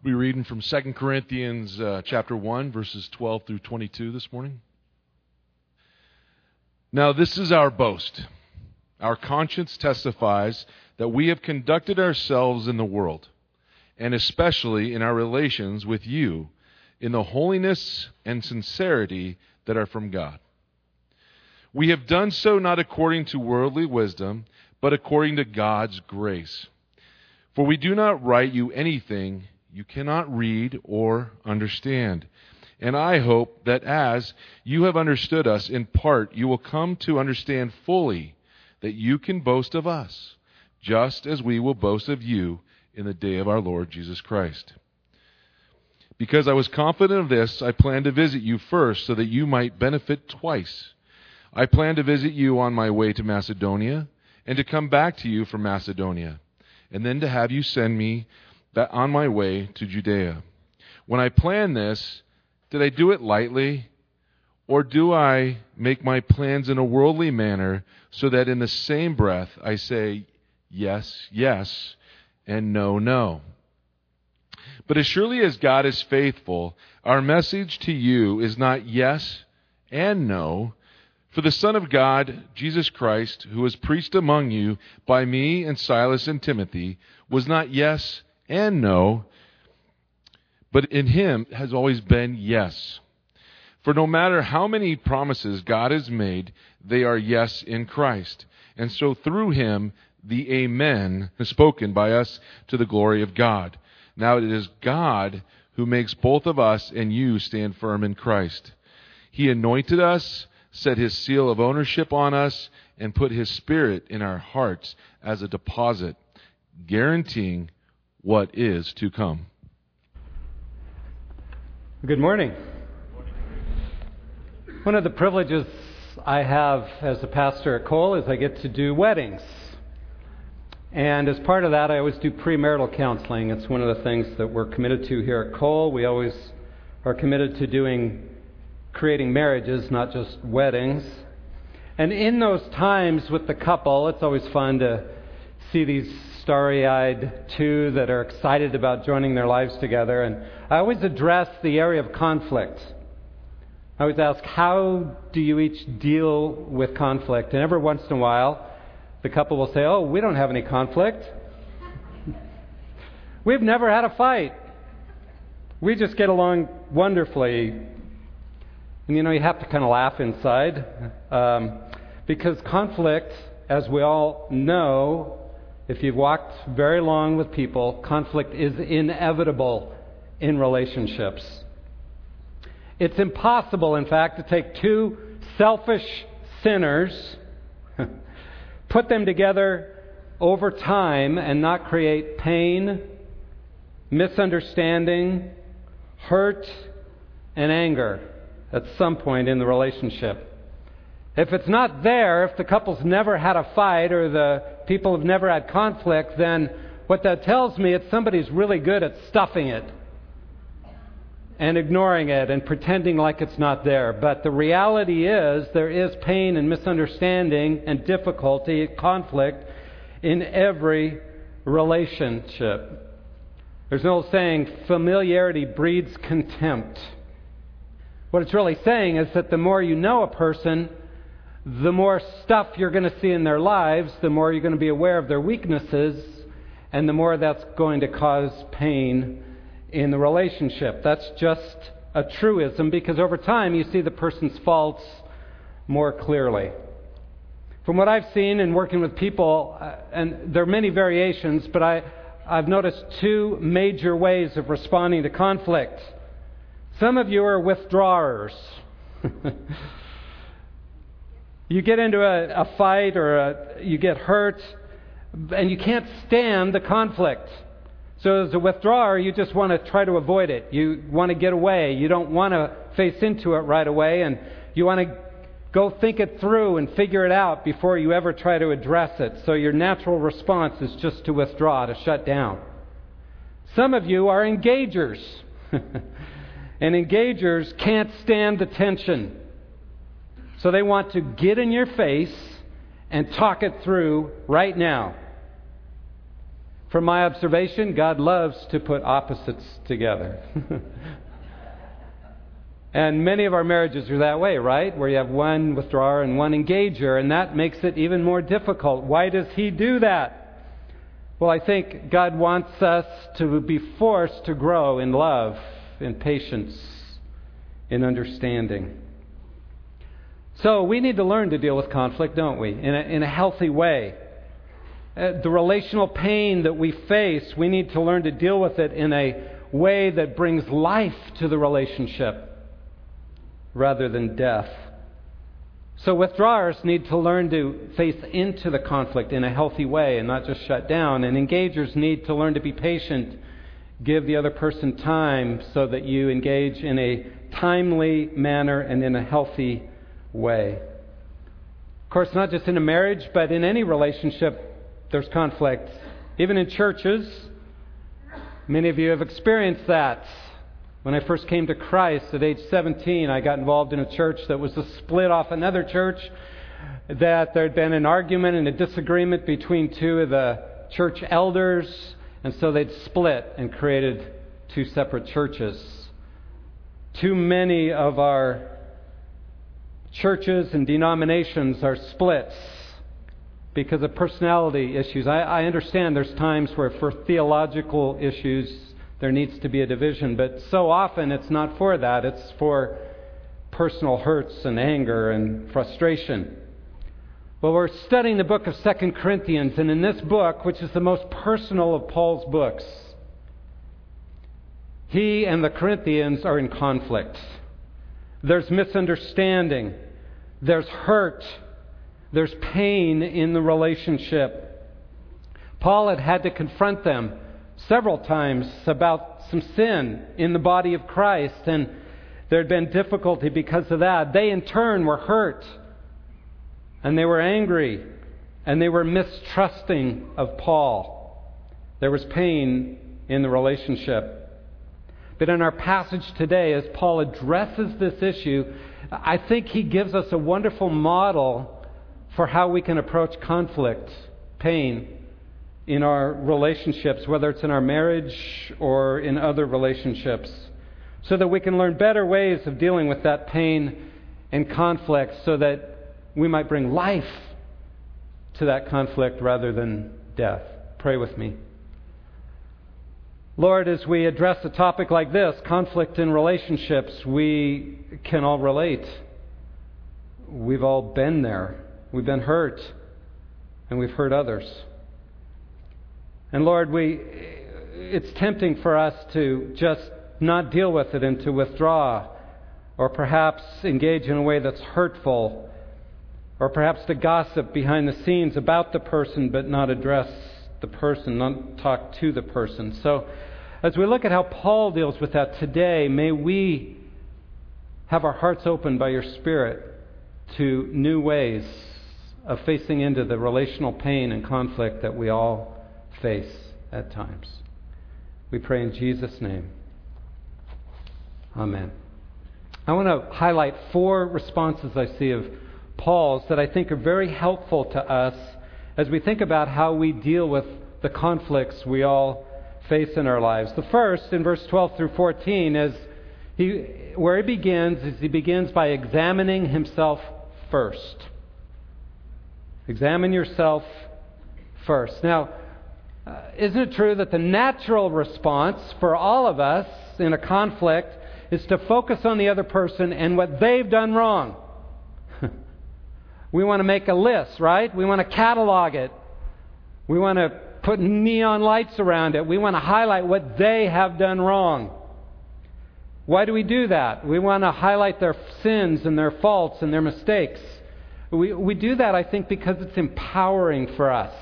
We're reading from 2 Corinthians uh, chapter 1 verses 12 through 22 this morning. Now this is our boast. Our conscience testifies that we have conducted ourselves in the world, and especially in our relations with you, in the holiness and sincerity that are from God. We have done so not according to worldly wisdom, but according to God's grace. For we do not write you anything you cannot read or understand. And I hope that as you have understood us in part, you will come to understand fully that you can boast of us, just as we will boast of you in the day of our Lord Jesus Christ. Because I was confident of this, I planned to visit you first so that you might benefit twice. I planned to visit you on my way to Macedonia and to come back to you from Macedonia, and then to have you send me that on my way to Judea. When I plan this, did I do it lightly? Or do I make my plans in a worldly manner so that in the same breath I say yes, yes, and no, no? But as surely as God is faithful, our message to you is not yes and no. For the Son of God, Jesus Christ, who was preached among you by me and Silas and Timothy, was not yes and no, but in him has always been yes. For no matter how many promises God has made, they are yes in Christ. And so through him, the Amen is spoken by us to the glory of God. Now it is God who makes both of us and you stand firm in Christ. He anointed us, set his seal of ownership on us, and put his spirit in our hearts as a deposit, guaranteeing what is to come. Good morning. One of the privileges I have as a pastor at Cole is I get to do weddings. And as part of that, I always do premarital counseling. It's one of the things that we're committed to here at Cole. We always are committed to doing, creating marriages, not just weddings. And in those times with the couple, it's always fun to see these starry eyed two that are excited about joining their lives together. And I always address the area of conflict. I always ask, how do you each deal with conflict? And every once in a while, the couple will say, oh, we don't have any conflict. We've never had a fight. We just get along wonderfully. And you know, you have to kind of laugh inside um, because conflict, as we all know, if you've walked very long with people, conflict is inevitable in relationships. It's impossible, in fact, to take two selfish sinners, put them together over time, and not create pain, misunderstanding, hurt, and anger at some point in the relationship. If it's not there, if the couple's never had a fight or the people have never had conflict, then what that tells me is somebody's really good at stuffing it and ignoring it and pretending like it's not there. But the reality is there is pain and misunderstanding and difficulty, conflict in every relationship. There's an old saying, familiarity breeds contempt. What it's really saying is that the more you know a person, the more stuff you're going to see in their lives, the more you're going to be aware of their weaknesses, and the more that's going to cause pain in the relationship. That's just a truism because over time you see the person's faults more clearly. From what I've seen in working with people, uh, and there are many variations, but I, I've noticed two major ways of responding to conflict. Some of you are withdrawers. You get into a, a fight or a, you get hurt, and you can't stand the conflict. So, as a withdrawer, you just want to try to avoid it. You want to get away. You don't want to face into it right away, and you want to go think it through and figure it out before you ever try to address it. So, your natural response is just to withdraw, to shut down. Some of you are engagers, and engagers can't stand the tension. So they want to get in your face and talk it through right now. From my observation, God loves to put opposites together. and many of our marriages are that way, right? Where you have one withdrawer and one engager, and that makes it even more difficult. Why does He do that? Well, I think God wants us to be forced to grow in love, in patience, in understanding. So we need to learn to deal with conflict, don't we? In a, in a healthy way. Uh, the relational pain that we face, we need to learn to deal with it in a way that brings life to the relationship rather than death. So withdrawers need to learn to face into the conflict in a healthy way and not just shut down. And engagers need to learn to be patient, give the other person time so that you engage in a timely manner and in a healthy way. Of course, not just in a marriage, but in any relationship, there's conflict. Even in churches, many of you have experienced that. When I first came to Christ at age 17, I got involved in a church that was a split off another church, that there had been an argument and a disagreement between two of the church elders, and so they'd split and created two separate churches. Too many of our churches and denominations are splits because of personality issues. I, I, understand there's times where, for theological issues, there needs to be a division, but so often it's not for that. It's for personal hurts and anger and frustration. Well, we're studying the book of Second Corinthians, and in this book, which is the most personal of Paul's books, he and the Corinthians are in conflict. There's misunderstanding. There's hurt. There's pain in the relationship. Paul had had to confront them several times about some sin in the body of Christ, and there had been difficulty because of that. They, in turn, were hurt, and they were angry, and they were mistrusting of Paul. There was pain in the relationship. But in our passage today, as Paul addresses this issue, I think he gives us a wonderful model for how we can approach conflict, pain in our relationships, whether it's in our marriage or in other relationships, so that we can learn better ways of dealing with that pain and conflict so that we might bring life to that conflict rather than death. Pray with me. Lord, as we address a topic like this, conflict in relationships, we can all relate. We've all been there. We've been hurt, and we've hurt others. And Lord, we, it's tempting for us to just not deal with it and to withdraw, or perhaps engage in a way that's hurtful, or perhaps to gossip behind the scenes about the person but not address the person, not talk to the person. So, as we look at how Paul deals with that today, may we have our hearts opened by your Spirit to new ways of facing into the relational pain and conflict that we all face at times. We pray in Jesus' name. Amen. I want to highlight four responses I see of Paul's that I think are very helpful to us as we think about how we deal with the conflicts we all face in our lives. The first, in verse 12 through 14, is he, where he begins is he begins by examining himself first. Examine yourself first. Now, uh, isn't it true that the natural response for all of us in a conflict is to focus on the other person and what they've done wrong? We want to make a list, right? We want to catalog it. We want to put neon lights around it. We want to highlight what they have done wrong. Why do we do that? We want to highlight their sins and their faults and their mistakes. We, we do that, I think, because it's empowering for us.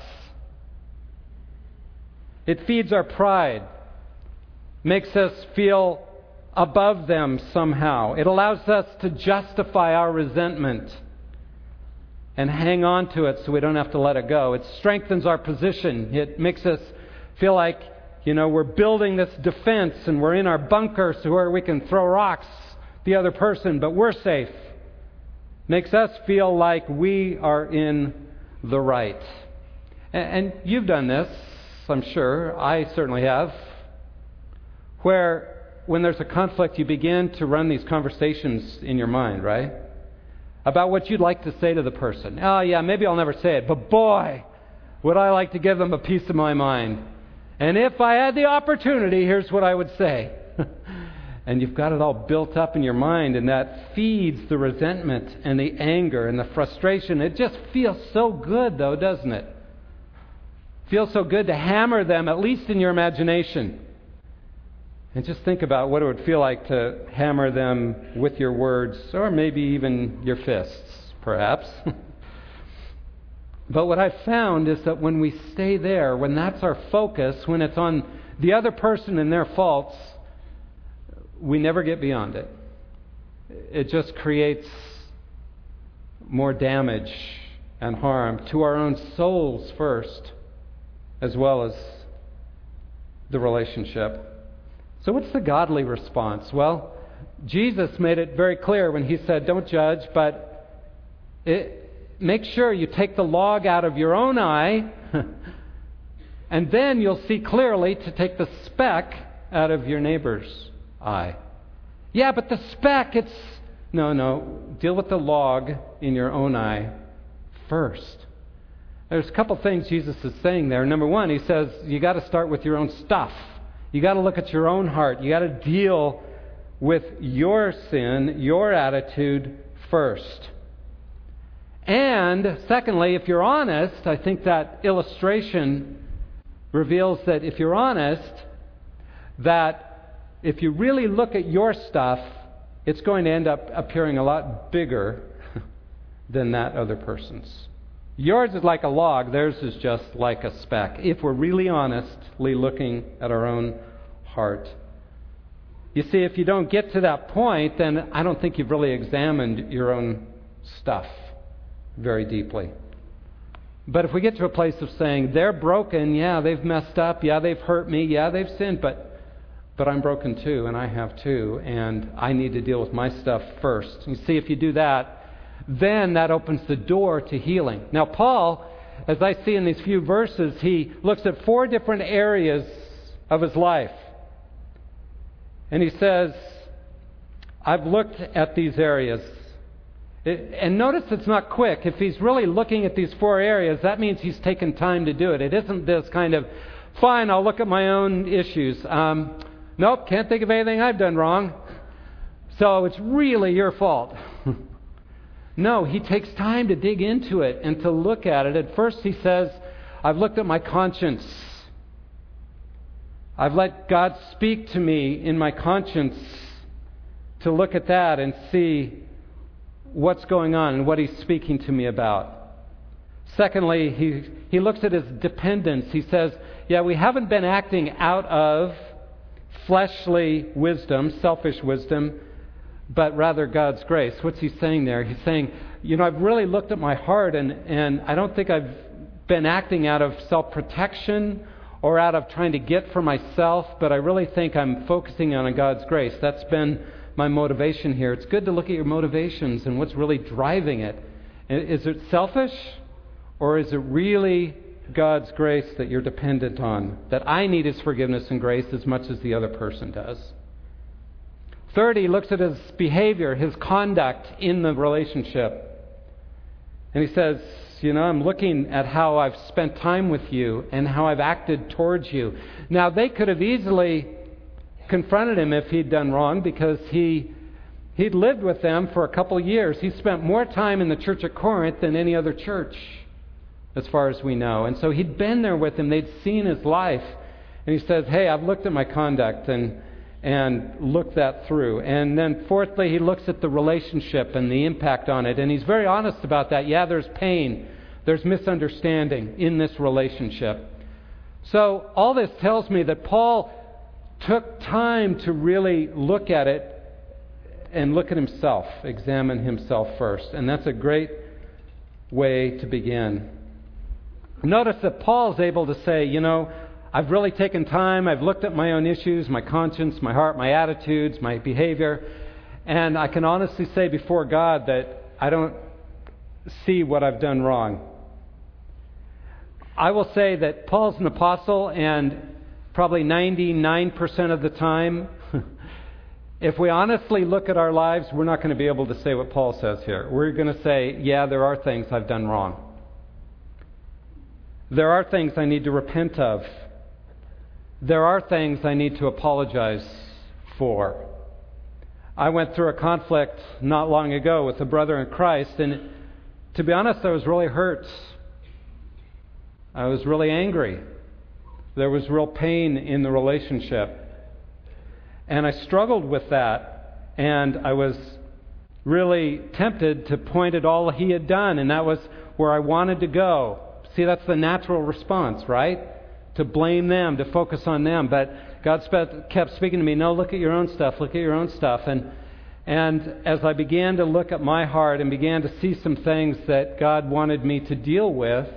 It feeds our pride, makes us feel above them somehow. It allows us to justify our resentment and hang on to it so we don't have to let it go. It strengthens our position. It makes us feel like, you know, we're building this defense and we're in our bunker so where we can throw rocks the other person, but we're safe. Makes us feel like we are in the right. And, you've done this. I'm sure. I certainly have. Where, when there's a conflict, you begin to run these conversations in your mind, right? About what you'd like to say to the person. Oh, yeah, maybe I'll never say it, but boy, would I like to give them a piece of my mind. And if I had the opportunity, here's what I would say. and you've got it all built up in your mind, and that feeds the resentment and the anger and the frustration. It just feels so good, though, doesn't it? Feels so good to hammer them, at least in your imagination. And just think about what it would feel like to hammer them with your words, or maybe even your fists, perhaps. but what I've found is that when we stay there, when that's our focus, when it's on the other person and their faults, we never get beyond it. It just creates more damage and harm to our own souls first, as well as the relationship. So, what's the godly response? Well, Jesus made it very clear when he said, Don't judge, but it, make sure you take the log out of your own eye, and then you'll see clearly to take the speck out of your neighbor's eye. Yeah, but the speck, it's. No, no. Deal with the log in your own eye first. There's a couple things Jesus is saying there. Number one, he says you got to start with your own stuff. You got to look at your own heart. You got to deal with your sin, your attitude first. And secondly, if you're honest, I think that illustration reveals that if you're honest, that if you really look at your stuff, it's going to end up appearing a lot bigger than that other person's. Yours is like a log, theirs is just like a speck, if we're really honestly looking at our own heart. You see, if you don't get to that point, then I don't think you've really examined your own stuff very deeply. But if we get to a place of saying, they're broken, yeah, they've messed up, yeah, they've hurt me, yeah, they've sinned, but, but I'm broken too, and I have too, and I need to deal with my stuff first. You see, if you do that, then that opens the door to healing. Now, Paul, as I see in these few verses, he looks at four different areas of his life. And he says, I've looked at these areas. It, and notice it's not quick. If he's really looking at these four areas, that means he's taken time to do it. It isn't this kind of, fine, I'll look at my own issues. Um, nope, can't think of anything I've done wrong. So it's really your fault. No, he takes time to dig into it and to look at it. At first, he says, I've looked at my conscience. I've let God speak to me in my conscience to look at that and see what's going on and what he's speaking to me about. Secondly, he, he looks at his dependence. He says, Yeah, we haven't been acting out of fleshly wisdom, selfish wisdom but rather God's grace. What's he saying there? He's saying, you know, I've really looked at my heart, and, and I don't think I've been acting out of self protection or out of trying to get for myself, but I really think I'm focusing on God's grace. That's been my motivation here. It's good to look at your motivations and what's really driving it. Is it selfish, or is it really God's grace that you're dependent on? That I need His forgiveness and grace as much as the other person does? Third, he looks at his behavior, his conduct in the relationship. And he says, You know, I'm looking at how I've spent time with you and how I've acted towards you. Now, they could have easily confronted him if he'd done wrong because he. He'd lived with them for a couple of years. He spent more time in the church at Corinth than any other church, as far as we know. And so he'd been there with him. They'd seen his life. And he says, Hey, I've looked at my conduct, and and look that through. And then, fourthly, he looks at the relationship and the impact on it. And he's very honest about that. Yeah, there's pain, there's misunderstanding in this relationship. So, all this tells me that Paul took time to really look at it and look at himself, examine himself first. And that's a great way to begin. Notice that Paul's able to say, you know, I've really taken time. I've looked at my own issues, my conscience, my heart, my attitudes, my behavior. And I can honestly say before God that I don't see what I've done wrong. I will say that Paul's an apostle, and probably 99% of the time, if we honestly look at our lives, we're not going to be able to say what Paul says here. We're going to say, yeah, there are things I've done wrong. There are things I need to repent of. There are things I need to apologize for. I went through a conflict not long ago with a brother in Christ, and to be honest, I was really hurt. I was really angry. There was real pain in the relationship. And I struggled with that, and I was really tempted to point at all he had done, and that was where I wanted to go. See, that's the natural response, right? To blame them, to focus on them. But God kept speaking to me, no, look at your own stuff, look at your own stuff. And, and as I began to look at my heart and began to see some things that God wanted me to deal with,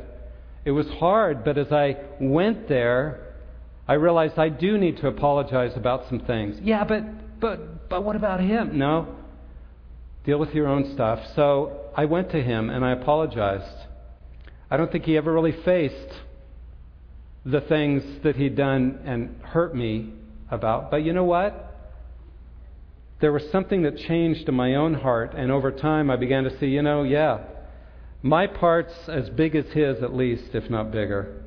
it was hard, but as I went there, I realized I do need to apologize about some things. Yeah, but but but what about him? No. Deal with your own stuff. So I went to him and I apologized. I don't think he ever really faced the things that he'd done and hurt me about. But you know what? There was something that changed in my own heart, and over time I began to see, you know, yeah, my part's as big as his, at least, if not bigger.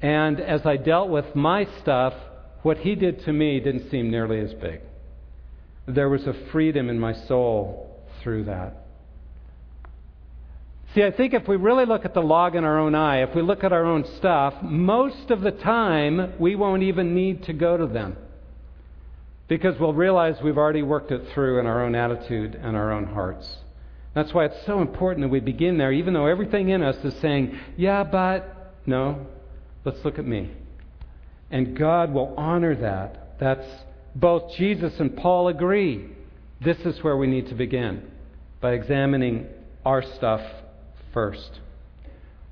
And as I dealt with my stuff, what he did to me didn't seem nearly as big. There was a freedom in my soul through that. See, I think if we really look at the log in our own eye, if we look at our own stuff, most of the time we won't even need to go to them. Because we'll realize we've already worked it through in our own attitude and our own hearts. That's why it's so important that we begin there, even though everything in us is saying, yeah, but, no, Let's look at me. And God will honor that. That's both Jesus and Paul agree. This is where we need to begin by examining our stuff first.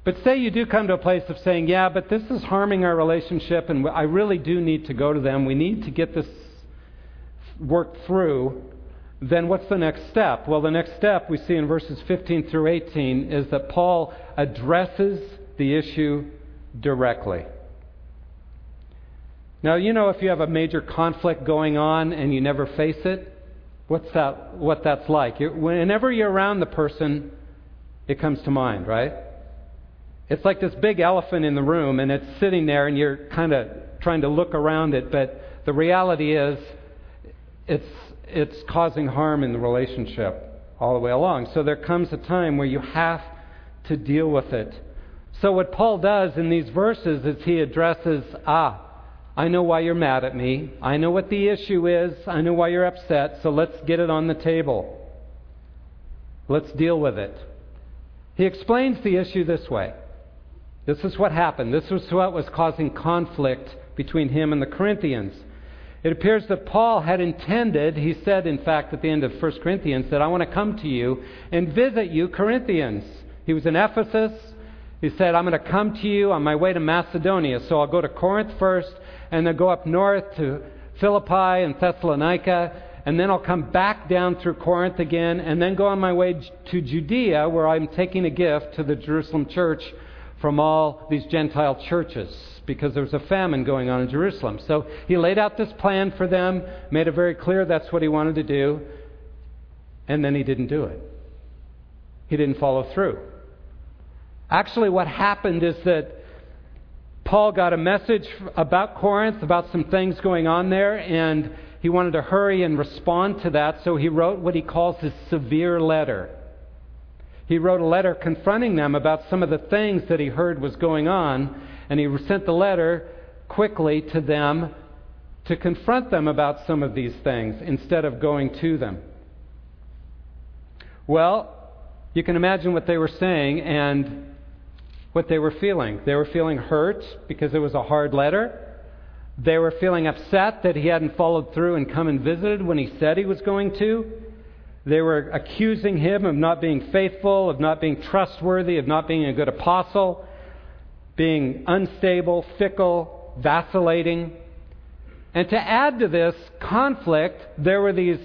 But say you do come to a place of saying, yeah, but this is harming our relationship, and I really do need to go to them. We need to get this worked through. Then what's the next step? Well, the next step we see in verses 15 through 18 is that Paul addresses the issue directly. Now, you know, if you have a major conflict going on and you never face it, what's that, what that's like? Whenever you're around the person, it comes to mind, right? It's like this big elephant in the room, and it's sitting there, and you're kind of trying to look around it, but the reality is it's, it's causing harm in the relationship all the way along. So there comes a time where you have to deal with it. So, what Paul does in these verses is he addresses, ah, I know why you're mad at me. I know what the issue is. I know why you're upset. So let's get it on the table. Let's deal with it. He explains the issue this way. This is what happened. This was what was causing conflict between him and the Corinthians. It appears that Paul had intended, he said, in fact, at the end of 1 Corinthians, that I want to come to you and visit you, Corinthians. He was in Ephesus. He said, I'm going to come to you on my way to Macedonia. So I'll go to Corinth first, and then go up north to Philippi and Thessalonica, and then I'll come back down through Corinth again, and then go on my way to Judea, where I'm taking a gift to the Jerusalem church from all these Gentile churches, because there was a famine going on in Jerusalem. So he laid out this plan for them, made it very clear that's what he wanted to do, and then he didn't do it. He didn't follow through. Actually, what happened is that Paul got a message about Corinth, about some things going on there, and he wanted to hurry and respond to that, so he wrote what he calls his severe letter. He wrote a letter confronting them about some of the things that he heard was going on, and he sent the letter quickly to them to confront them about some of these things instead of going to them. Well, you can imagine what they were saying, and what they were feeling. They were feeling hurt because it was a hard letter. They were feeling upset that he hadn't followed through and come and visited when he said he was going to. They were accusing him of not being faithful, of not being trustworthy, of not being a good apostle, being unstable, fickle, vacillating. And to add to this conflict, there were these,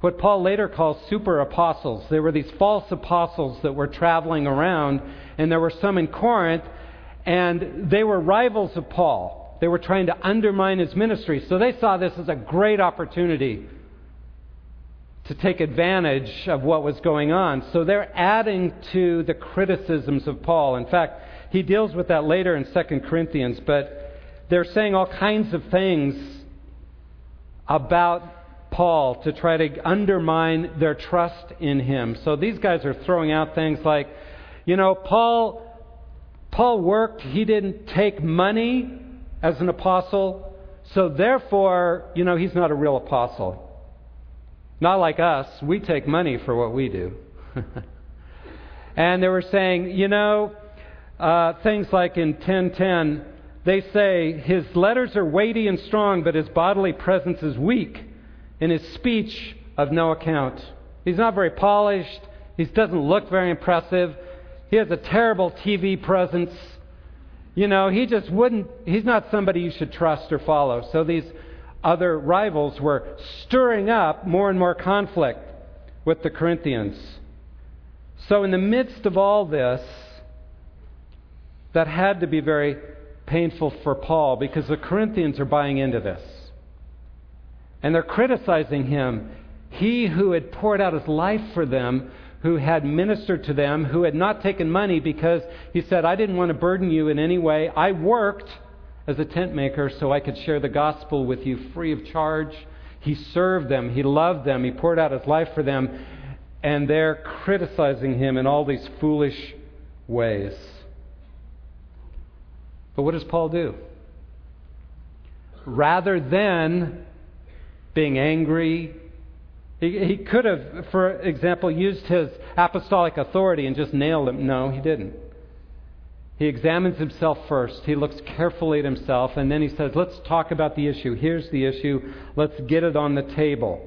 what Paul later calls super apostles. There were these false apostles that were traveling around and there were some in Corinth, And they were rivals of Paul. They were trying to undermine his ministry. So they saw this as a great opportunity to take advantage of what was going on. So they're adding to the criticisms of Paul. In fact, he deals with that later in 2 Corinthians, but they're saying all kinds of things about Paul to try to undermine their trust in him. So these guys are throwing out things like, you know, Paul Paul worked, he didn't take money as an apostle, so therefore, you know, he's not a real apostle. Not like us, we take money for what we do. and they were saying, you know, uh, things like in 1010, they say his letters are weighty and strong, but his bodily presence is weak and his speech of no account. He's not very polished. He doesn't look very impressive. He has a terrible TV presence. You know, he just wouldn't, he's not somebody you should trust or follow. So these other rivals were stirring up more and more conflict with the Corinthians. So, in the midst of all this, that had to be very painful for Paul because the Corinthians are buying into this. And they're criticizing him. He who had poured out his life for them, who had ministered to them, who had not taken money because he said, I didn't want to burden you in any way. I worked as a tent maker so I could share the gospel with you free of charge. He served them, he loved them, he poured out his life for them, and they're criticizing him in all these foolish ways. But what does Paul do? Rather than being angry. He, he could have, for example, used his apostolic authority and just nailed him. No, he didn't. He examines himself first. He looks carefully at himself, and then he says, Let's talk about the issue. Here's the issue. Let's get it on the table.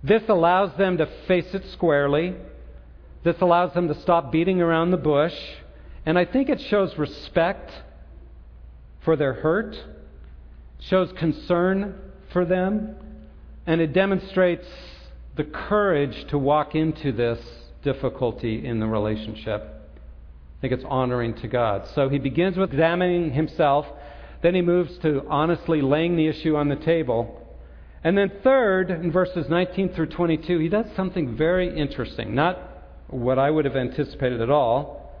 This allows them to face it squarely. This allows them to stop beating around the bush. And I think it shows respect for their hurt, shows concern for them, and it demonstrates the courage to walk into this difficulty in the relationship. I think it's honoring to God. So he begins with examining himself, then he moves to honestly laying the issue on the table. And then, third, in verses 19 through 22, he does something very interesting. Not what I would have anticipated at all.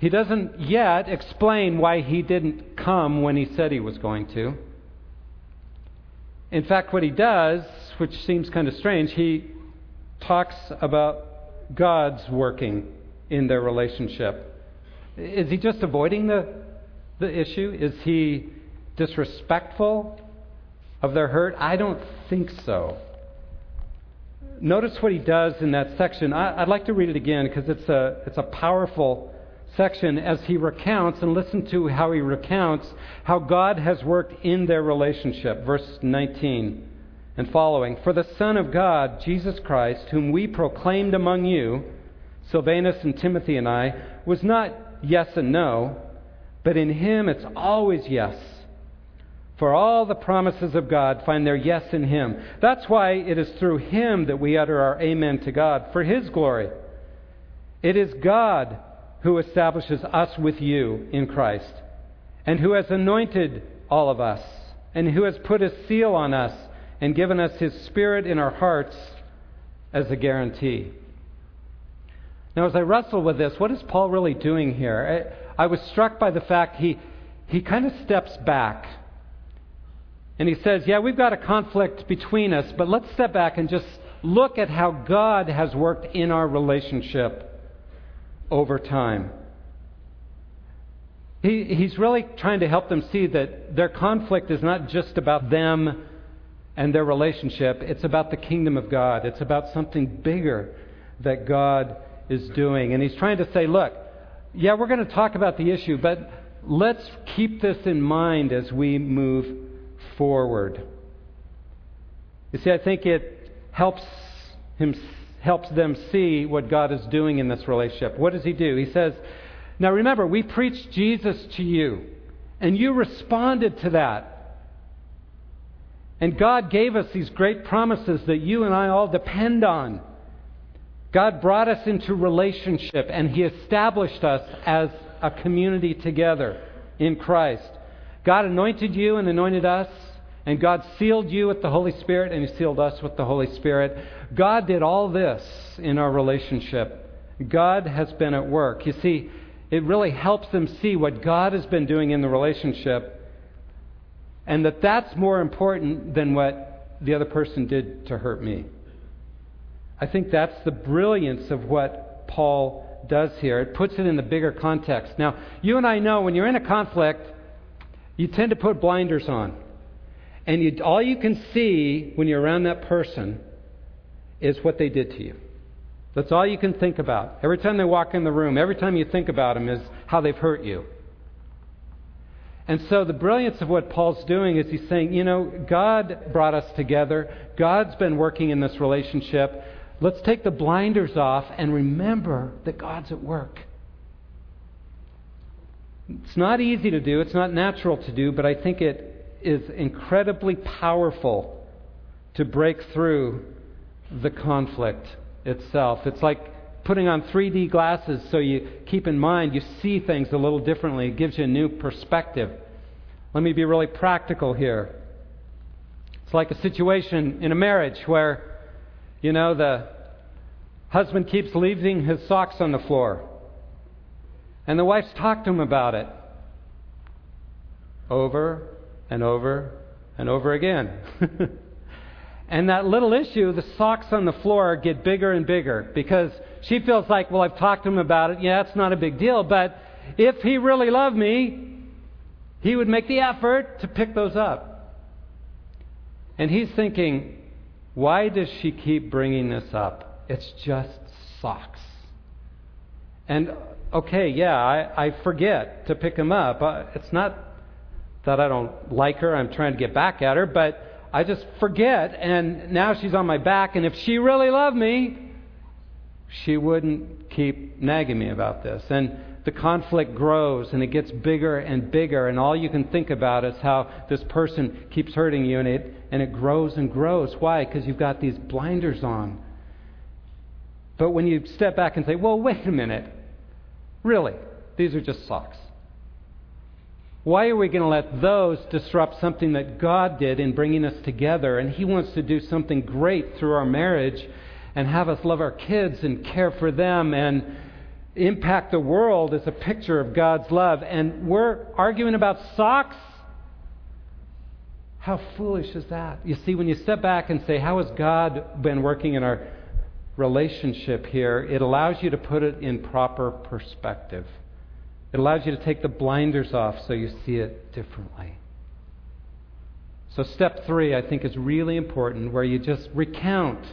He doesn't yet explain why he didn't come when he said he was going to. In fact, what he does, which seems kind of strange, he talks about God's working in their relationship. Is he just avoiding the, the issue? Is he disrespectful of their hurt? I don't think so. Notice what he does in that section. I, would like to read it again because it's a, it's a powerful section as he recounts, and listen to how he recounts how God has worked in their relationship. Verse 19 and following. For the Son of God, Jesus Christ, whom we proclaimed among you, Silvanus and Timothy and I, was not yes and no, but in him it's always yes. For all the promises of God find their yes in him. That's why it is through him that we utter our amen to God, for his glory. It is God who establishes us with you in Christ, and who has anointed all of us, and who has put a seal on us and given us his Spirit in our hearts as a guarantee. Now, as I wrestle with this, what is Paul really doing here? I, I was struck by the fact he, he kind of steps back. And he says, Yeah, we've got a conflict between us, but let's step back and just look at how God has worked in our relationship over time. He, he's really trying to help them see that their conflict is not just about them and their relationship, it's about the kingdom of God. It's about something bigger that God is doing. And he's trying to say, look, yeah, we're going to talk about the issue, but let's keep this in mind as we move forward. You see, I think it helps him helps them see what God is doing in this relationship. What does He do? He says, Now remember, we preached Jesus to you, and you responded to that. And God gave us these great promises that you and I all depend on. God brought us into relationship, and He established us as a community together in Christ. God anointed you and anointed us, and God sealed you with the Holy Spirit, and He sealed us with the Holy Spirit. God did all this in our relationship. God has been at work. You see, it really helps them see what God has been doing in the relationship, and that that's more important than what the other person did to hurt me. I think that's the brilliance of what Paul does here. It puts it in the bigger context. Now, you and I know when you're in a conflict, you tend to put blinders on. And you, all you can see when you're around that person is what they did to you. That's all you can think about. Every time they walk in the room, every time you think about them is how they've hurt you. And so the brilliance of what Paul's doing is he's saying, you know, God brought us together. God's been working in this relationship. Let's take the blinders off and remember that God's at work. It's not easy to do, it's not natural to do, but I think it is incredibly powerful to break through the conflict itself. It's like putting on 3D glasses so you keep in mind you see things a little differently. It gives you a new perspective. Let me be really practical here. It's like a situation in a marriage where, you know, the husband keeps leaving his socks on the floor. And the wife's talked to him about it over and over and over again. And that little issue, the socks on the floor, get bigger and bigger because she feels like, well, I've talked to him about it. Yeah, it's not a big deal. But if he really loved me, he would make the effort to pick those up. And he's thinking, why does she keep bringing this up? It's just socks. And okay, yeah, I, I forget to pick them up. Uh, it's not that I don't like her, I'm trying to get back at her, but I just forget, and now she's on my back, and if she really loved me, she wouldn't keep nagging me about this. And the conflict grows and it gets bigger and bigger, and all you can think about is how this person keeps hurting you, and it, and it grows and grows. Why? Because you've got these blinders on. But when you step back and say, well, wait a minute, really, these are just socks. Why are we going to let those disrupt something that God did in bringing us together? And He wants to do something great through our marriage and have us love our kids and care for them and impact the world as a picture of God's love. And we're arguing about socks? How foolish is that? You see, when you step back and say, How has God been working in our relationship here? It allows you to put it in proper perspective. It allows you to take the blinders off so you see it differently. So, step three, I think, is really important, where you just recount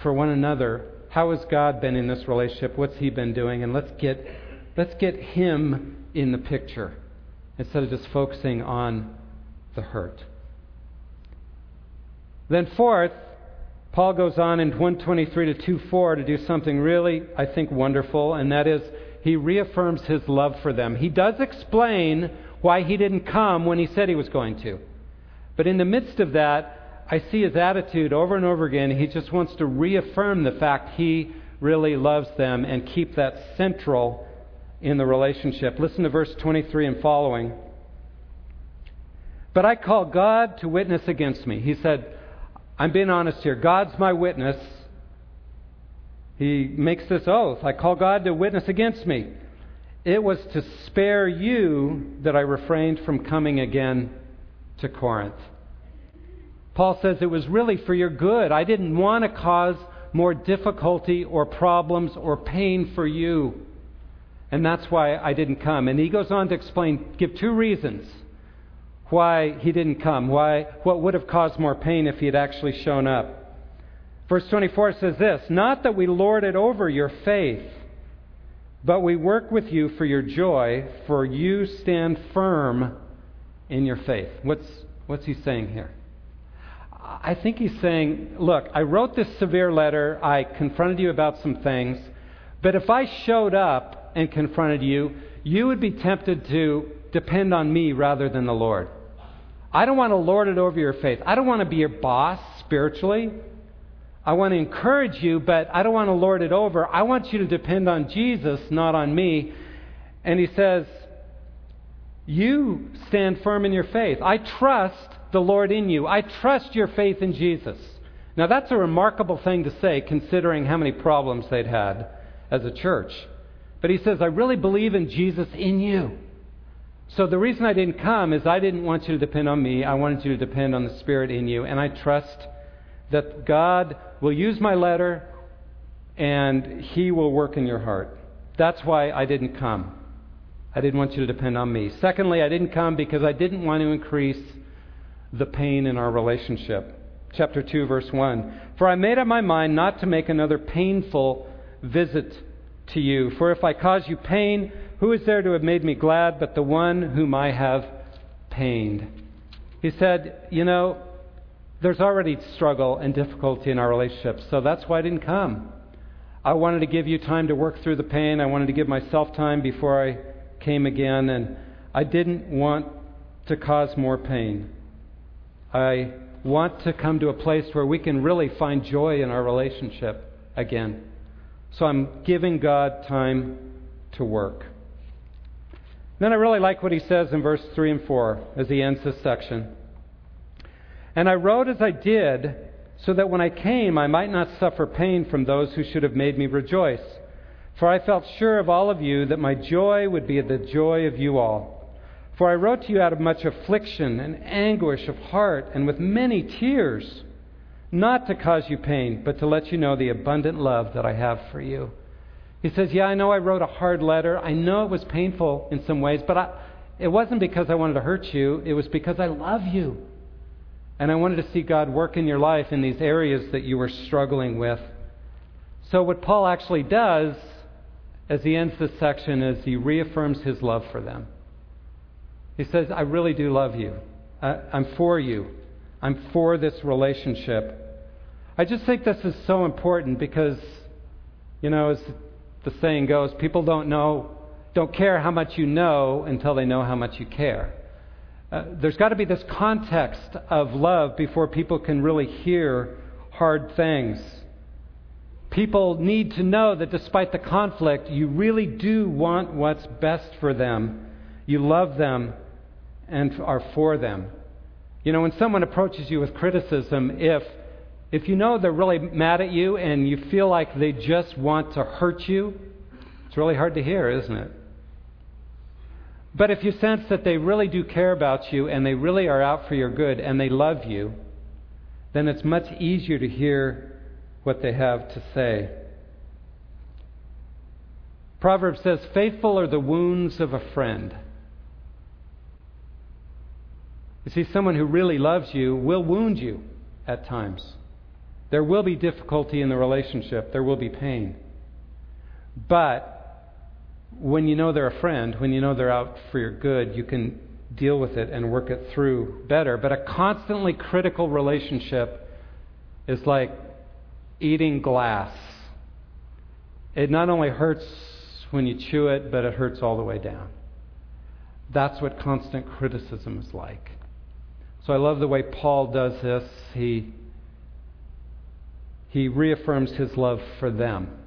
for one another how has God been in this relationship, what's He been doing, and let's get, let's get Him in the picture instead of just focusing on the hurt. Then, fourth, Paul goes on in 123 to 2:4 to do something really, I think, wonderful, and that is he reaffirms his love for them. He does explain why he didn't come when he said he was going to. But in the midst of that, I see his attitude over and over again. He just wants to reaffirm the fact he really loves them and keep that central in the relationship. Listen to verse 23 and following. But I call God to witness against me. He said, I'm being honest here. God's my witness he makes this oath I call God to witness against me. It was to spare you that I refrained from coming again to Corinth. Paul says it was really for your good. I didn't want to cause more difficulty or problems or pain for you. And that's why I didn't come. And he goes on to explain, give two reasons why he didn't come, why what would have caused more pain if he had actually shown up. Verse 24 says this Not that we lord it over your faith, but we work with you for your joy, for you stand firm in your faith. What's, what's he saying here? I think he's saying, Look, I wrote this severe letter, I confronted you about some things, but if I showed up and confronted you, you would be tempted to depend on me rather than the Lord. I don't want to lord it over your faith. I don't want to be your boss spiritually. I want to encourage you, but I don't want to lord it over. I want you to depend on Jesus, not on me. And he says, You stand firm in your faith. I trust the Lord in you. I trust your faith in Jesus. Now, that's a remarkable thing to say considering how many problems they'd had as a church. But he says, I really believe in Jesus in you. So the reason I didn't come is I didn't want you to depend on me. I wanted you to depend on the Spirit in you. And I trust that God will use my letter and He will work in your heart. That's why I didn't come. I didn't want you to depend on me. Secondly, I didn't come because I didn't want to increase the pain in our relationship. Chapter 2, verse 1. For I made up my mind not to make another painful visit to you. For if I cause you pain, who is there to have made me glad but the one whom I have pained? He said, You know, there's already struggle and difficulty in our relationship, so that's why I didn't come. I wanted to give you time to work through the pain. I wanted to give myself time before I came again, and I didn't want to cause more pain. I want to come to a place where we can really find joy in our relationship again. So I'm giving God time to work. Then I really like what he says in verse 3 and 4 as he ends this section. And I wrote as I did, so that when I came I might not suffer pain from those who should have made me rejoice. For I felt sure of all of you that my joy would be the joy of you all. For I wrote to you out of much affliction and anguish of heart and with many tears, not to cause you pain, but to let you know the abundant love that I have for you. He says, Yeah, I know I wrote a hard letter. I know it was painful in some ways, but I, it wasn't because I wanted to hurt you. It was because I love you. And I wanted to see God work in your life in these areas that you were struggling with. So, what Paul actually does as he ends this section is he reaffirms his love for them. He says, I really do love you. I, I'm for you. I'm for this relationship. I just think this is so important because, you know, as the saying goes, people don't know, don't care how much you know until they know how much you care. Uh, there's got to be this context of love before people can really hear hard things. People need to know that despite the conflict, you really do want what's best for them. You love them and are for them. You know, when someone approaches you with criticism, if if you know they're really mad at you and you feel like they just want to hurt you, it's really hard to hear, isn't it? But if you sense that they really do care about you and they really are out for your good and they love you, then it's much easier to hear what they have to say. Proverbs says, Faithful are the wounds of a friend. You see, someone who really loves you will wound you at times. There will be difficulty in the relationship, there will be pain. But when you know they're a friend, when you know they're out for your good, you can deal with it and work it through better. But a constantly critical relationship is like eating glass. It not only hurts when you chew it, but it hurts all the way down. That's what constant criticism is like. So I love the way Paul does this. He, he reaffirms his love for them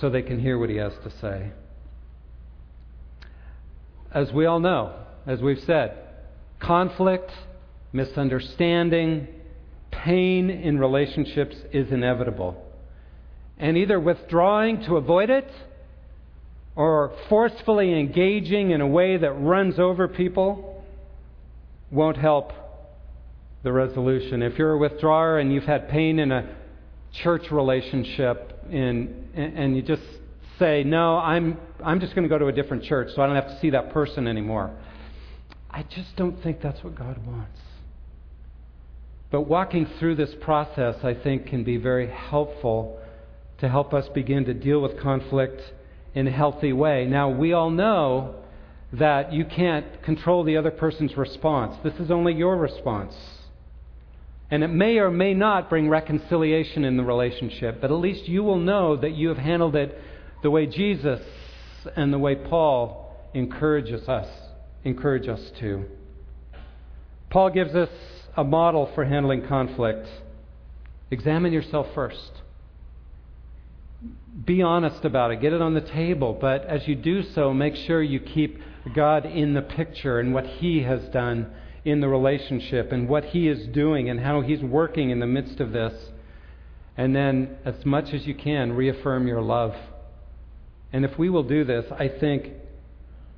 so they can hear what he has to say. As we all know, as we've said, conflict, misunderstanding, pain in relationships is inevitable. And either withdrawing to avoid it or forcefully engaging in a way that runs over people won't help the resolution. If you're a withdrawer and you've had pain in a church relationship and, and you just say, No, I'm, I'm just going to go to a different church so I don't have to see that person anymore. I just don't think that's what God wants. But walking through this process, I think, can be very helpful to help us begin to deal with conflict in a healthy way. Now, we all know that you can't control the other person's response, this is only your response. And it may or may not bring reconciliation in the relationship, but at least you will know that you have handled it the way Jesus and the way Paul encourages us, encourage us to. Paul gives us a model for handling conflict. Examine yourself first. be honest about it, get it on the table. But as you do so, make sure you keep God in the picture and what He has done in the relationship and what He is doing and how He's working in the midst of this. And then, as much as you can, reaffirm your love. And if we will do this, I think,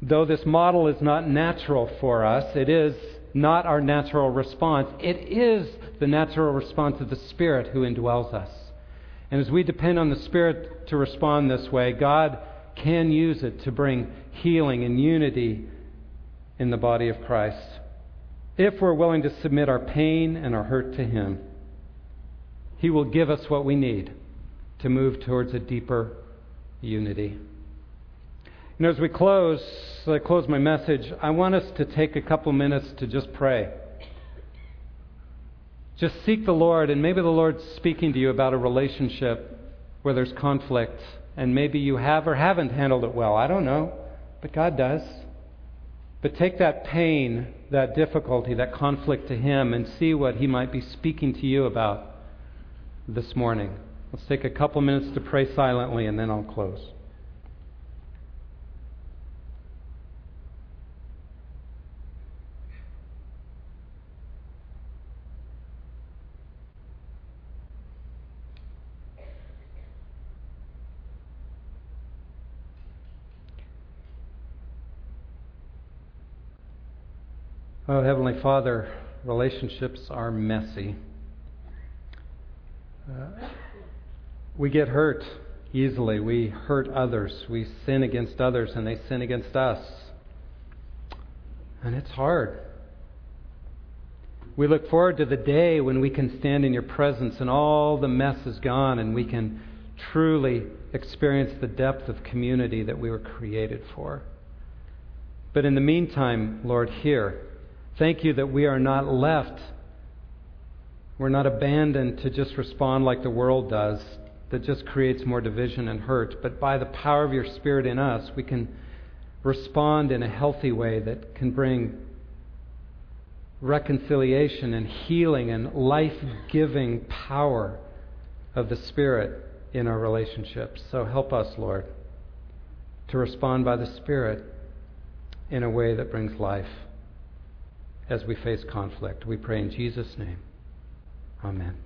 though this model is not natural for us, it is not our natural response. It is the natural response of the Spirit who indwells us. And as we depend on the Spirit to respond this way, God can use it to bring healing and unity in the body of Christ. If we're willing to submit our pain and our hurt to Him, He will give us what we need to move towards a deeper unity. You know, as we close, as I close my message, I want us to take a couple minutes to just pray. Just seek the Lord, and maybe the Lord's speaking to you about a relationship where there's conflict, and maybe you have or haven't handled it well. I don't know, but God does. But take that pain, that difficulty, that conflict to Him, and see what He might be speaking to you about this morning. Let's take a couple minutes to pray silently, and then I'll close. Oh, Heavenly Father, relationships are messy. Uh, we get hurt easily. We hurt others. We sin against others, and they sin against us. And it's hard. We look forward to the day when we can stand in your presence and all the mess is gone and we can truly experience the depth of community that we were created for. But in the meantime, Lord, here, Thank you that we are not left, we're not abandoned to just respond like the world does, that just creates more division and hurt. But by the power of your Spirit in us, we can respond in a healthy way that can bring reconciliation and healing and life giving power of the Spirit in our relationships. So help us, Lord, to respond by the Spirit in a way that brings life as we face conflict. We pray in Jesus' name. Amen.